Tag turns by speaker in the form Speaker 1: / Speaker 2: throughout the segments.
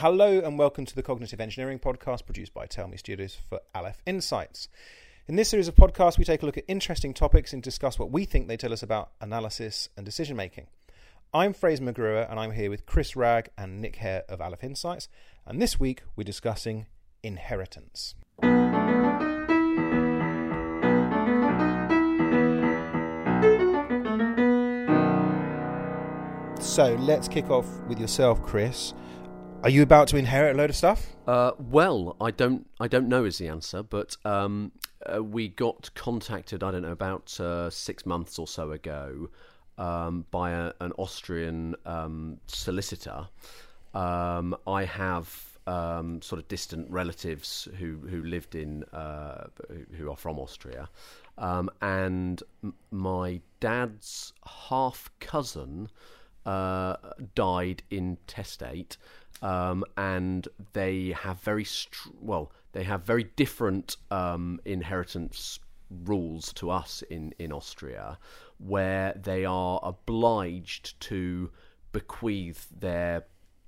Speaker 1: Hello and welcome to the Cognitive Engineering Podcast produced by Tell Me Studios for Aleph Insights. In this series of podcasts, we take a look at interesting topics and discuss what we think they tell us about analysis and decision making. I'm Fraser McGruer and I'm here with Chris Ragg and Nick Hare of Aleph Insights, and this week we're discussing inheritance. So let's kick off with yourself, Chris. Are you about to inherit a load of stuff?
Speaker 2: Uh, well, I don't. I don't know is the answer, but um, uh, we got contacted. I don't know about uh, six months or so ago um, by a, an Austrian um, solicitor. Um, I have um, sort of distant relatives who who lived in uh, who are from Austria, um, and m- my dad's half cousin uh, died intestate, um, and they have very str- well, they have very different um, inheritance rules to us in in Austria, where they are obliged to bequeath their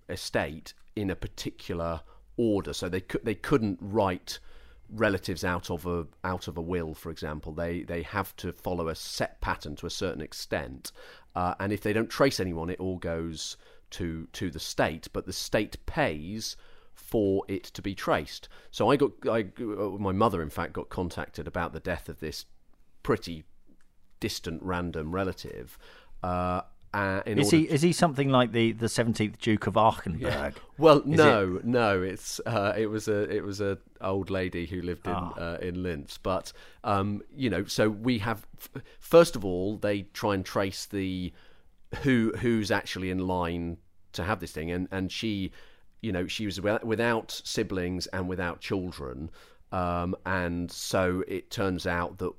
Speaker 2: estate in a particular order. So they could they couldn't write relatives out of a out of a will, for example. They they have to follow a set pattern to a certain extent, uh, and if they don't trace anyone, it all goes to to the state. But the state pays for it to be traced. So I got I, my mother, in fact, got contacted about the death of this pretty distant random relative. Uh, uh,
Speaker 3: is he is he something like the the seventeenth Duke of Archenberg? Yeah.
Speaker 2: Well, is no, it... no. It's uh, it was a it was a old lady who lived in oh. uh, in Linz. But um, you know, so we have first of all they try and trace the who who's actually in line to have this thing, and and she, you know, she was without siblings and without children, um, and so it turns out that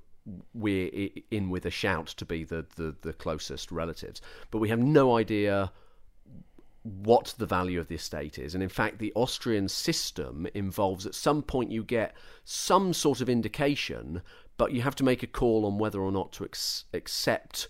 Speaker 2: we're in with a shout to be the, the, the closest relatives. But we have no idea what the value of the estate is. And in fact, the Austrian system involves at some point you get some sort of indication, but you have to make a call on whether or not to ex- accept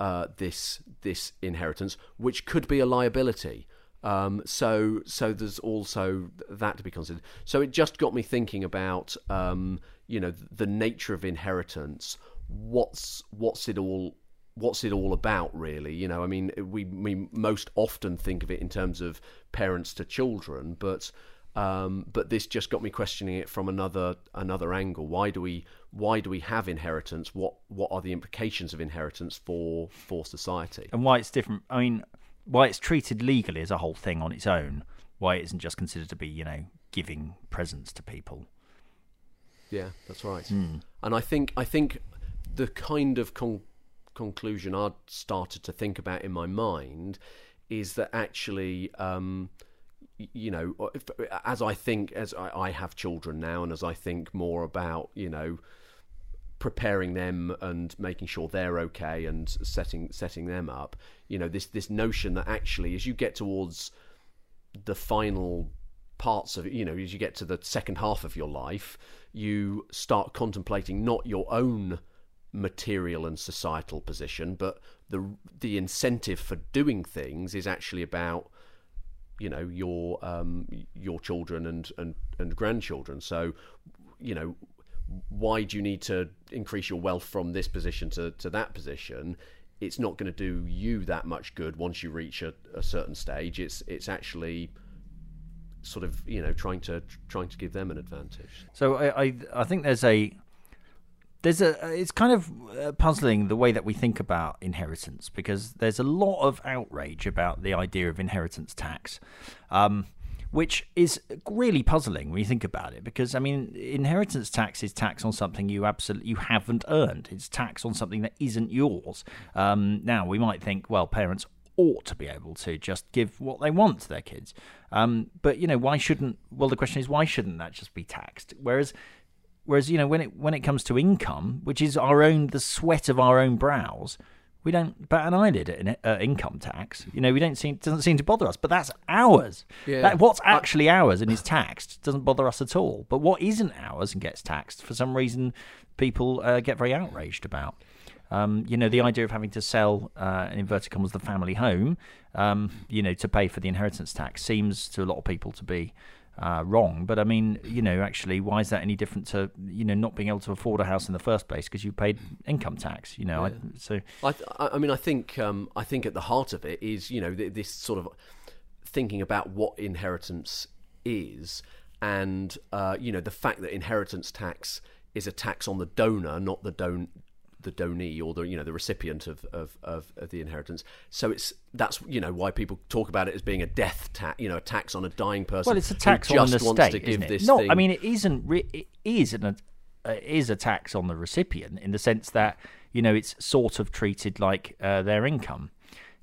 Speaker 2: uh, this this inheritance, which could be a liability. Um, so so there's also that to be considered. So it just got me thinking about um, you know the nature of inheritance. What's what's it all what's it all about really you know i mean we we most often think of it in terms of parents to children but um, but this just got me questioning it from another another angle why do we why do we have inheritance what what are the implications of inheritance for for society
Speaker 3: and why it's different i mean why it's treated legally as a whole thing on its own. Why it isn't just considered to be, you know, giving presents to people.
Speaker 2: Yeah, that's right. Mm. And I think I think the kind of con- conclusion I started to think about in my mind is that actually, um, you know, if, as I think, as I, I have children now, and as I think more about, you know, preparing them and making sure they're okay and setting setting them up. You know, this this notion that actually, as you get towards the final parts of it, you know, as you get to the second half of your life, you start contemplating not your own material and societal position, but the the incentive for doing things is actually about you know your um, your children and, and and grandchildren. So you know why do you need to increase your wealth from this position to, to that position? It's not going to do you that much good once you reach a, a certain stage. It's it's actually sort of you know trying to trying to give them an advantage.
Speaker 3: So I I, I think there's a there's a it's kind of uh, puzzling the way that we think about inheritance because there's a lot of outrage about the idea of inheritance tax. Um, which is really puzzling when you think about it. Because I mean, inheritance tax is tax on something you absolutely you haven't earned. It's tax on something that isn't yours. Um, now we might think, well, parents ought to be able to just give what they want to their kids. Um, but you know, why shouldn't? Well, the question is, why shouldn't that just be taxed? Whereas, whereas you know, when it when it comes to income, which is our own the sweat of our own brows, we don't bat an eyelid at uh, income tax. You know, we don't seem doesn't seem to bother us. But that's ours. Yeah. That, what's actually ours and is taxed doesn't bother us at all. But what isn't ours and gets taxed, for some reason, people uh, get very outraged about. Um, you know, the idea of having to sell, uh, in inverted commas, the family home, um, you know, to pay for the inheritance tax seems to a lot of people to be uh, wrong. But I mean, you know, actually, why is that any different to you know not being able to afford a house in the first place because you paid income tax? You know,
Speaker 2: Yeah.
Speaker 3: I, so
Speaker 2: I, I mean, I think um, I think at the heart of it is you know th- this sort of thinking about what inheritance is, and uh, you know the fact that inheritance tax is a tax on the donor, not the don the donee or the you know the recipient of, of, of, of the inheritance. So it's that's you know why people talk about it as being a death tax, you know, a tax on a dying person.
Speaker 3: well, it's a
Speaker 2: who
Speaker 3: tax on the
Speaker 2: wants
Speaker 3: state,
Speaker 2: to give
Speaker 3: isn't it?
Speaker 2: this
Speaker 3: No,
Speaker 2: thing.
Speaker 3: I mean, it isn't. Re- it is an uh, is a tax on the recipient in the sense that you know it's sort of treated like uh, their income.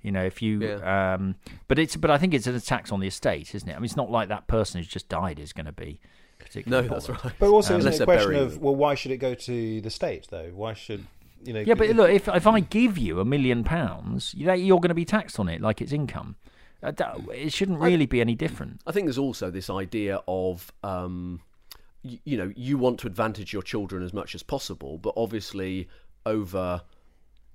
Speaker 3: You know, if you,
Speaker 2: Yeah.
Speaker 3: um, but it's, but I think it's an tax on the estate, isn't it? I mean, it's not like that person who's just died is going to be
Speaker 2: no,
Speaker 3: particularly.
Speaker 2: that's right.
Speaker 1: But also,
Speaker 2: Unless
Speaker 1: isn't it a question
Speaker 2: burying
Speaker 1: of well, why should it go to the state though? Why should you know?
Speaker 3: Yeah, but look, if if I give you a million pounds, you- you're going to be taxed on it like it's income. Uh, It shouldn't really be any different.
Speaker 2: I think there's also this idea of, um, you, you know, you want to advantage your children as much as possible, but obviously over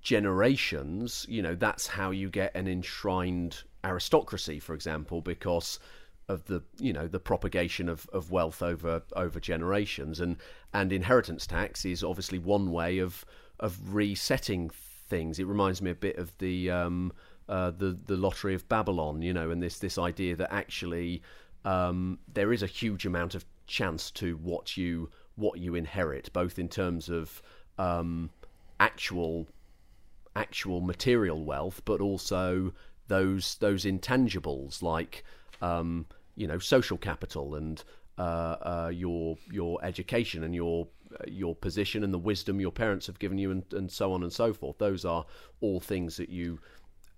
Speaker 2: generations, you know, that's how you get an enshrined aristocracy, for example, because of the you know the propagation of, of wealth over over generations and and inheritance tax is obviously one way of of resetting things. It reminds me a bit of the um uh, the the lottery of Babylon you know and this this idea that actually um, there is a huge amount of chance to what you what you inherit both in terms of um, actual actual material wealth, but also those those intangibles like um, you know social capital and uh, uh, your your education and your your position and the wisdom your parents have given you and, and so on and so forth. Those are all things that you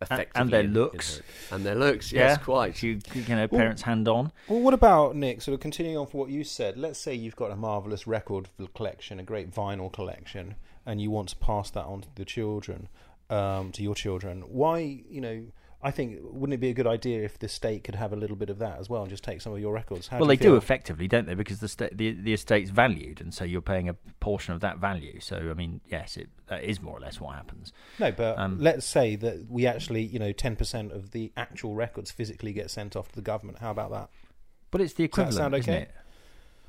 Speaker 2: effectively
Speaker 3: their looks.
Speaker 2: inherit. and their looks. Yes, quite.
Speaker 3: If you, you know, parents hand on.
Speaker 1: Well, what about Nick? Sort of continuing on from what you said. Let's say you've got a marvelous record collection, a great vinyl collection, and you want to pass that on to the children, um, to your children. Why, you know? I think wouldn't it be a good idea if the state could have a little bit of that as well and just take some of your records? How
Speaker 3: well,
Speaker 1: do
Speaker 3: they
Speaker 1: you
Speaker 3: do effectively, don't they? Because the, sta- the the estate's valued, and so you're paying a portion of that value. So, I mean, yes, it, that is more or less what happens.
Speaker 1: No, but
Speaker 3: Um,
Speaker 1: let's say that we actually, you know, ten percent of the actual records physically get sent off to the government. How about that?
Speaker 3: But it's the
Speaker 1: Does that
Speaker 3: equivalent,
Speaker 1: sound
Speaker 3: isn't it?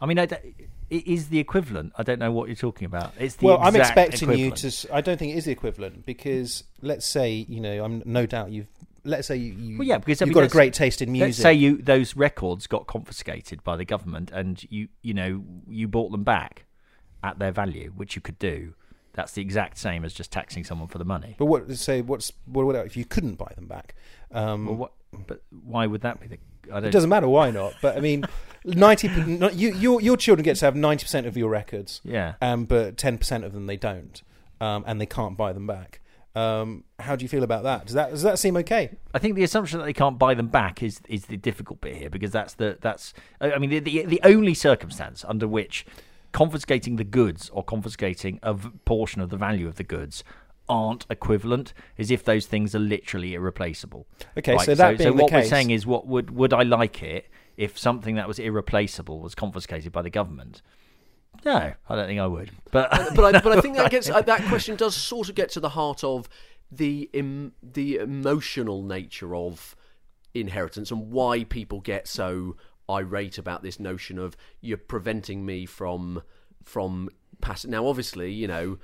Speaker 3: I mean, I it is the equivalent. I don't know what you're talking about. It's the
Speaker 1: well, I'm expecting you to. I don't think it is the equivalent because let's say you know, I'm no doubt you've. Let's say you. you
Speaker 3: Well, yeah, because I
Speaker 1: you've
Speaker 3: mean,
Speaker 1: got a great taste in music.
Speaker 3: Let's say you those records got confiscated by the government, and you you know you bought them back at their value, which you could do. That's the exact same as just taxing someone for the money.
Speaker 1: but what say? What's what, what if you couldn't buy them back? Um,
Speaker 3: Well, what, but why would that be the? I don't.
Speaker 1: it doesn't matter why not. But I mean, ninety. You, your your children get to have ninety percent of your records,
Speaker 3: Yeah.
Speaker 1: um, but ten percent of them they don't, um, and they can't buy them back. Um, how do you feel about that? Does that does that seem okay?
Speaker 3: I think the assumption that they can't buy them back is is the difficult bit here because that's the that's I mean the the, the only circumstance under which confiscating the goods or confiscating a v- portion of the value of the goods aren't equivalent is if those things are literally irreplaceable.
Speaker 1: Okay,
Speaker 3: Right,
Speaker 1: so that
Speaker 3: so
Speaker 1: being the
Speaker 3: what we're saying is what would would I like it if something that was irreplaceable was confiscated by the government? No, I don't think I would. But
Speaker 2: but I, but I think that gets uh, that question does sort of get to the heart of the em, the emotional nature of inheritance and why people get so irate about this notion of you're preventing me from from passing. Now, obviously, you know.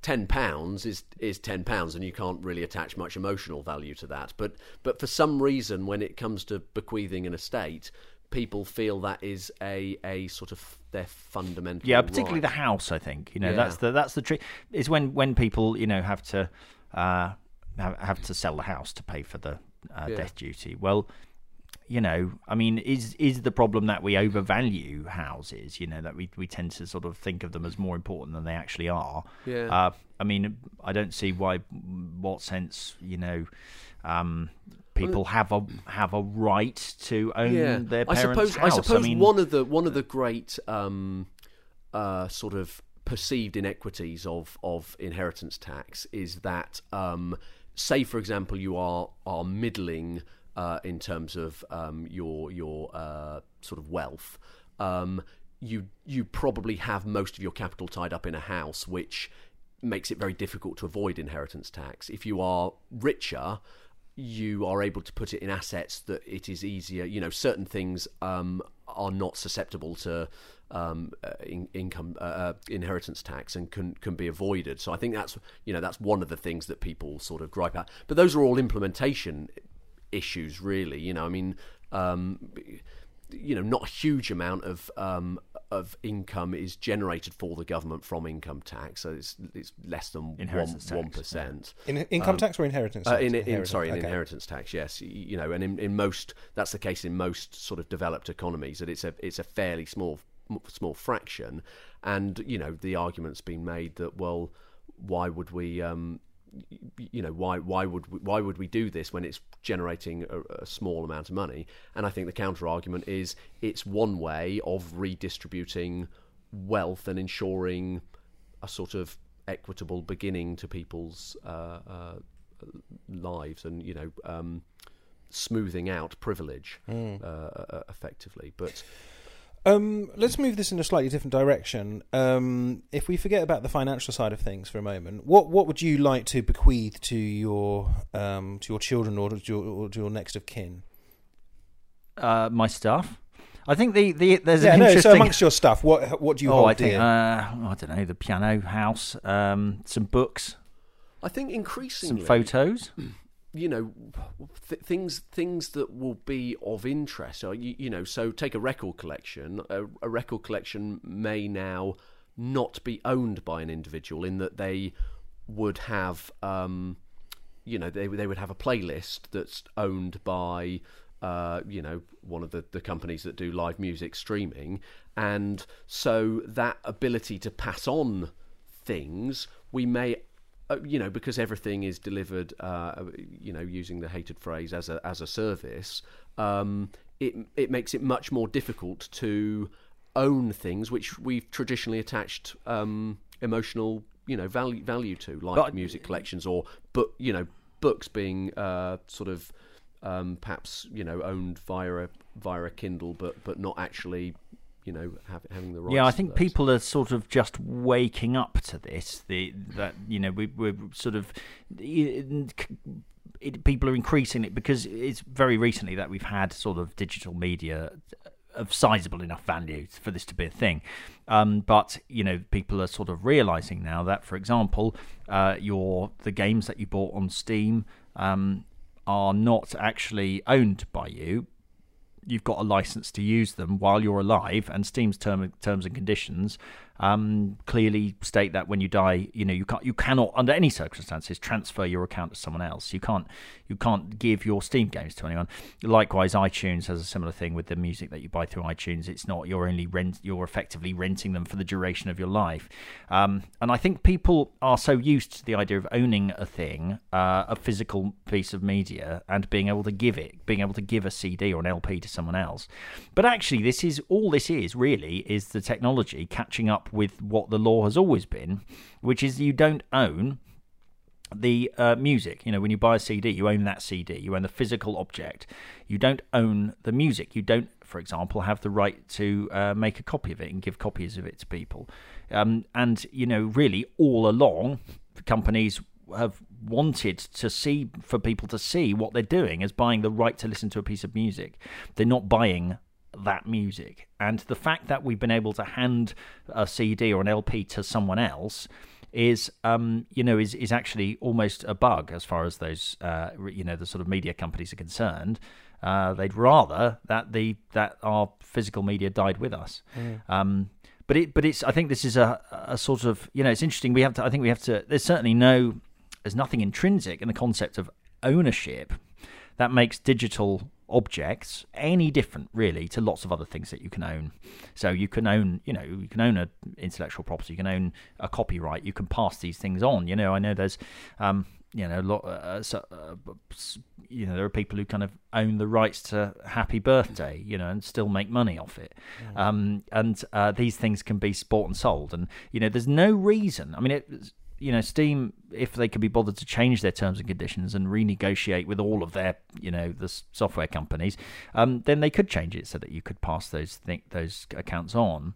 Speaker 2: Ten pounds is is ten pounds, and you can't really attach much emotional value to that. But but for some reason, when it comes to bequeathing an estate, people feel that is a a sort of their fundamental.
Speaker 3: Yeah, particularly
Speaker 2: right.
Speaker 3: the house. I think you know
Speaker 2: Yeah.
Speaker 3: that's the that's the trick. Is when when people you know have to uh, have, have to sell the house to pay for the uh,
Speaker 2: Yeah.
Speaker 3: death duty. Well, you know, I mean, is is the problem that we overvalue houses? You know, that we we tend to sort of think of them as more important than they actually are.
Speaker 2: Yeah.
Speaker 3: Uh, I mean, I don't see why, what sense, you know. Um, People have a have a right to own their
Speaker 2: I
Speaker 3: parents'
Speaker 2: suppose.
Speaker 3: house.
Speaker 2: I suppose
Speaker 3: mean,
Speaker 2: one of the one of the great um, uh, sort of perceived inequities of of inheritance tax is that, um, say, for example, you are are middling uh, in terms of um, your your uh, sort of wealth. Um, you you probably have most of your capital tied up in a house, which makes it very difficult to avoid inheritance tax. If you are richer, you are able to put it in assets that it is easier. You know, certain things um, are not susceptible to um, uh, in, income uh, uh, inheritance tax and can can be avoided. So I think that's you know that's one of the things that people sort of gripe at. But those are all implementation issues, really. You know, I mean. Um, you know, not a huge amount of um, of income is generated for the government from income tax. So it's it's less than one percent.
Speaker 1: Yeah. In income um, tax or inheritance?
Speaker 2: Uh, in, in, sorry, in okay. inheritance tax. Yes, you know, and in, in most that's the case in most sort of developed economies that it's a it's a fairly small small fraction. And you know, the argument's been made that well, why would we um, you know why why would we, why would we do this when it's generating a, a, small amount of money? And I think the counter argument is it's one way of redistributing wealth and ensuring a sort of equitable beginning to people's uh, uh, lives, and you know um, smoothing out privilege mm. uh, effectively. But
Speaker 1: um, let's move this in a slightly different direction. Um, if we forget about the financial side of things for a moment, what what would you like to bequeath to your um, to your children or to your, or to your next of kin?
Speaker 3: Uh, my stuff. I think the, the there's
Speaker 1: yeah,
Speaker 3: an
Speaker 1: no,
Speaker 3: interesting.
Speaker 1: So amongst your stuff, what what do you
Speaker 3: oh,
Speaker 1: hold
Speaker 3: I think,
Speaker 1: dear?
Speaker 3: Uh, I don't know, the piano house, um, some books.
Speaker 2: I think increasingly
Speaker 3: some photos.
Speaker 2: you know th- things things that will be of interest. You, you know so take a record collection. A, a, record collection may now not be owned by an individual in that they would have um, you know they they would have a playlist that's owned by uh, you know one of the, the companies that do live music streaming. And so that ability to pass on things we may uh, you know, because everything is delivered, uh, you know, using the hated phrase as a as a service, um, it it makes it much more difficult to own things which we've traditionally attached um, emotional, you know, value value to, like but, music collections or book, you know, books being uh, sort of um, perhaps you know owned via a via a Kindle, but but not actually you know have, having the right.
Speaker 3: Yeah, I think people are sort of just waking up to this. The that you know we, we're sort of. It, people are increasing it because it's very recently that we've had sort of digital media of sizable enough value for this to be a thing. Um, but you know, people are sort of realizing now that, for example, uh, your the games that you bought on Steam um, are not actually owned by you, you've got a license to use them while you're alive, and Steam's term, terms and conditions um, clearly state that when you die, you know you can't, you cannot under any circumstances transfer your account to someone else. You can't, you can't give your Steam games to anyone. Likewise, iTunes has a similar thing with the music that you buy through iTunes. It's not you're only rent, you're effectively renting them for the duration of your life. Um, and I think people are so used to the idea of owning a thing, uh, a physical piece of media, and being able to give it, being able to give a CD or an LP to someone else. But actually, this is all this is really is the technology catching up with what the law has always been, which is you don't own the uh, music. You know, when you buy a CD, you own that CD. You own the physical object. You don't own the music. You don't, for example, have the right to uh, make a copy of it and give copies of it to people. Um, and you know, really, all along, companies have wanted to see for people to see what they're doing as buying the right to listen to a piece of music. They're not buying that music. And the fact that we've been able to hand a CD or an LP to someone else is um, you know is is actually almost a bug as far as those uh, you know the sort of media companies are concerned. Uh, they'd rather that the that our physical media died with us. Mm. Um, but it but it's I think this is a a sort of you know it's interesting. We have to I think we have to. There's certainly no there's nothing intrinsic in the concept of ownership that makes digital objects any different really to lots of other things that you can own. So you can own you know you can own an intellectual property you can own a copyright you can pass these things on. You know i know there's um you know a lot uh, so, uh, you know there are people who kind of own the rights to happy birthday you know and still make money off it. Mm. um and uh, these things can be bought and sold. And you know there's no reason i mean it you know, Steam, if they could be bothered to change their terms and conditions and renegotiate with all of their, you know, the software companies, um, then they could change it so that you could pass those th- those accounts on.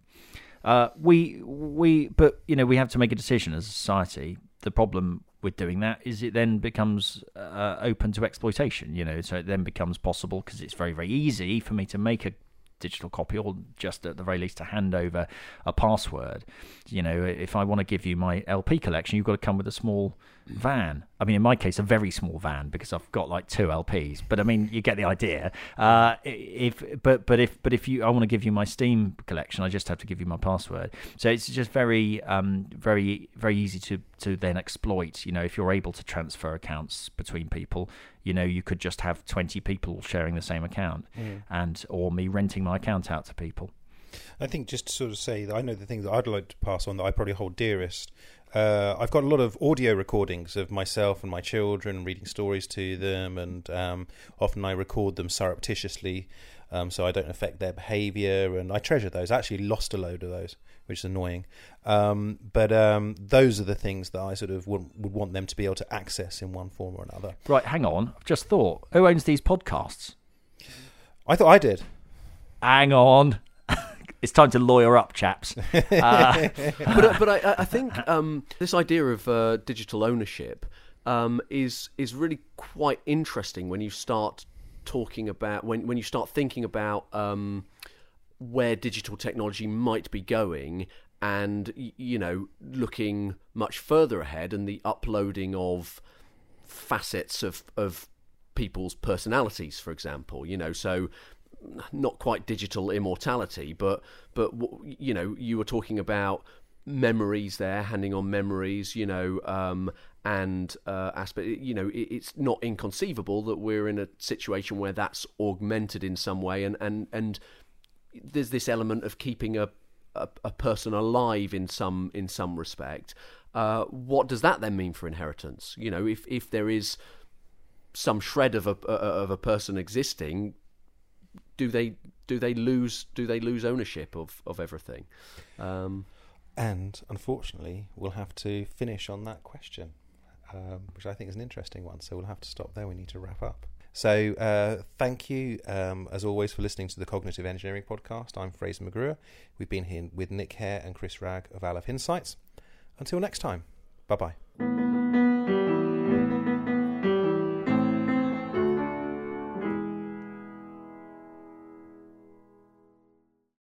Speaker 3: Uh, we we but you know we have to make a decision as a society. The problem with doing that is it then becomes uh, open to exploitation. You know, so it then becomes possible because it's very very easy for me to make a digital copy or just at the very least to hand over a password. You know, if I want to give you my LP collection, you've got to come with a small van. I mean, in my case, a very small van because I've got like two LPs. But I mean, you get the idea. Uh, if but but if but if you, I want to give you my Steam collection, I just have to give you my password. So it's just very um very very easy to to then exploit. You know, if you're able to transfer accounts between people, you know, you could just have twenty people sharing the same account, mm. and or me renting my account out to people.
Speaker 1: I think just to sort of say that I know the things that I'd like to pass on that I probably hold dearest uh, I've got a lot of audio recordings of myself and my children reading stories to them, and um, often I record them surreptitiously um, so I don't affect their behaviour, and I treasure those. I actually lost a load of those, which is annoying. Um, but um, those are the things that I sort of would, would want them to be able to access in one form or another.
Speaker 3: Right, hang on. I've just thought. Who owns these podcasts?
Speaker 1: I thought I did.
Speaker 3: Hang on it's time to lawyer up, chaps.
Speaker 2: Uh, but uh, but I, I think um, this idea of uh, digital ownership um, is is really quite interesting when you start talking about when when you start thinking about um, where digital technology might be going and you know looking much further ahead and the uploading of facets of of people's personalities for example you know so not quite digital immortality, but but you know, you were talking about memories there, handing on memories, you know, um, and uh, aspect. You know, it, it's not inconceivable that we're in a situation where that's augmented in some way, and and and there's this element of keeping a a, a person alive in some in some respect. Uh, what does that then mean for inheritance? You know, if if there is some shred of a of a person existing, do they do they lose do they lose ownership of of everything? Um,
Speaker 1: and unfortunately, we'll have to finish on that question, um, which I think is an interesting one. So we'll have to stop there. We need to wrap up. So uh, thank you, um, as always, for listening to the Cognitive Engineering Podcast. I'm Fraser McGruer. We've been here with Nick Hare and Chris Ragg of Aleph Insights. Until next time, bye bye.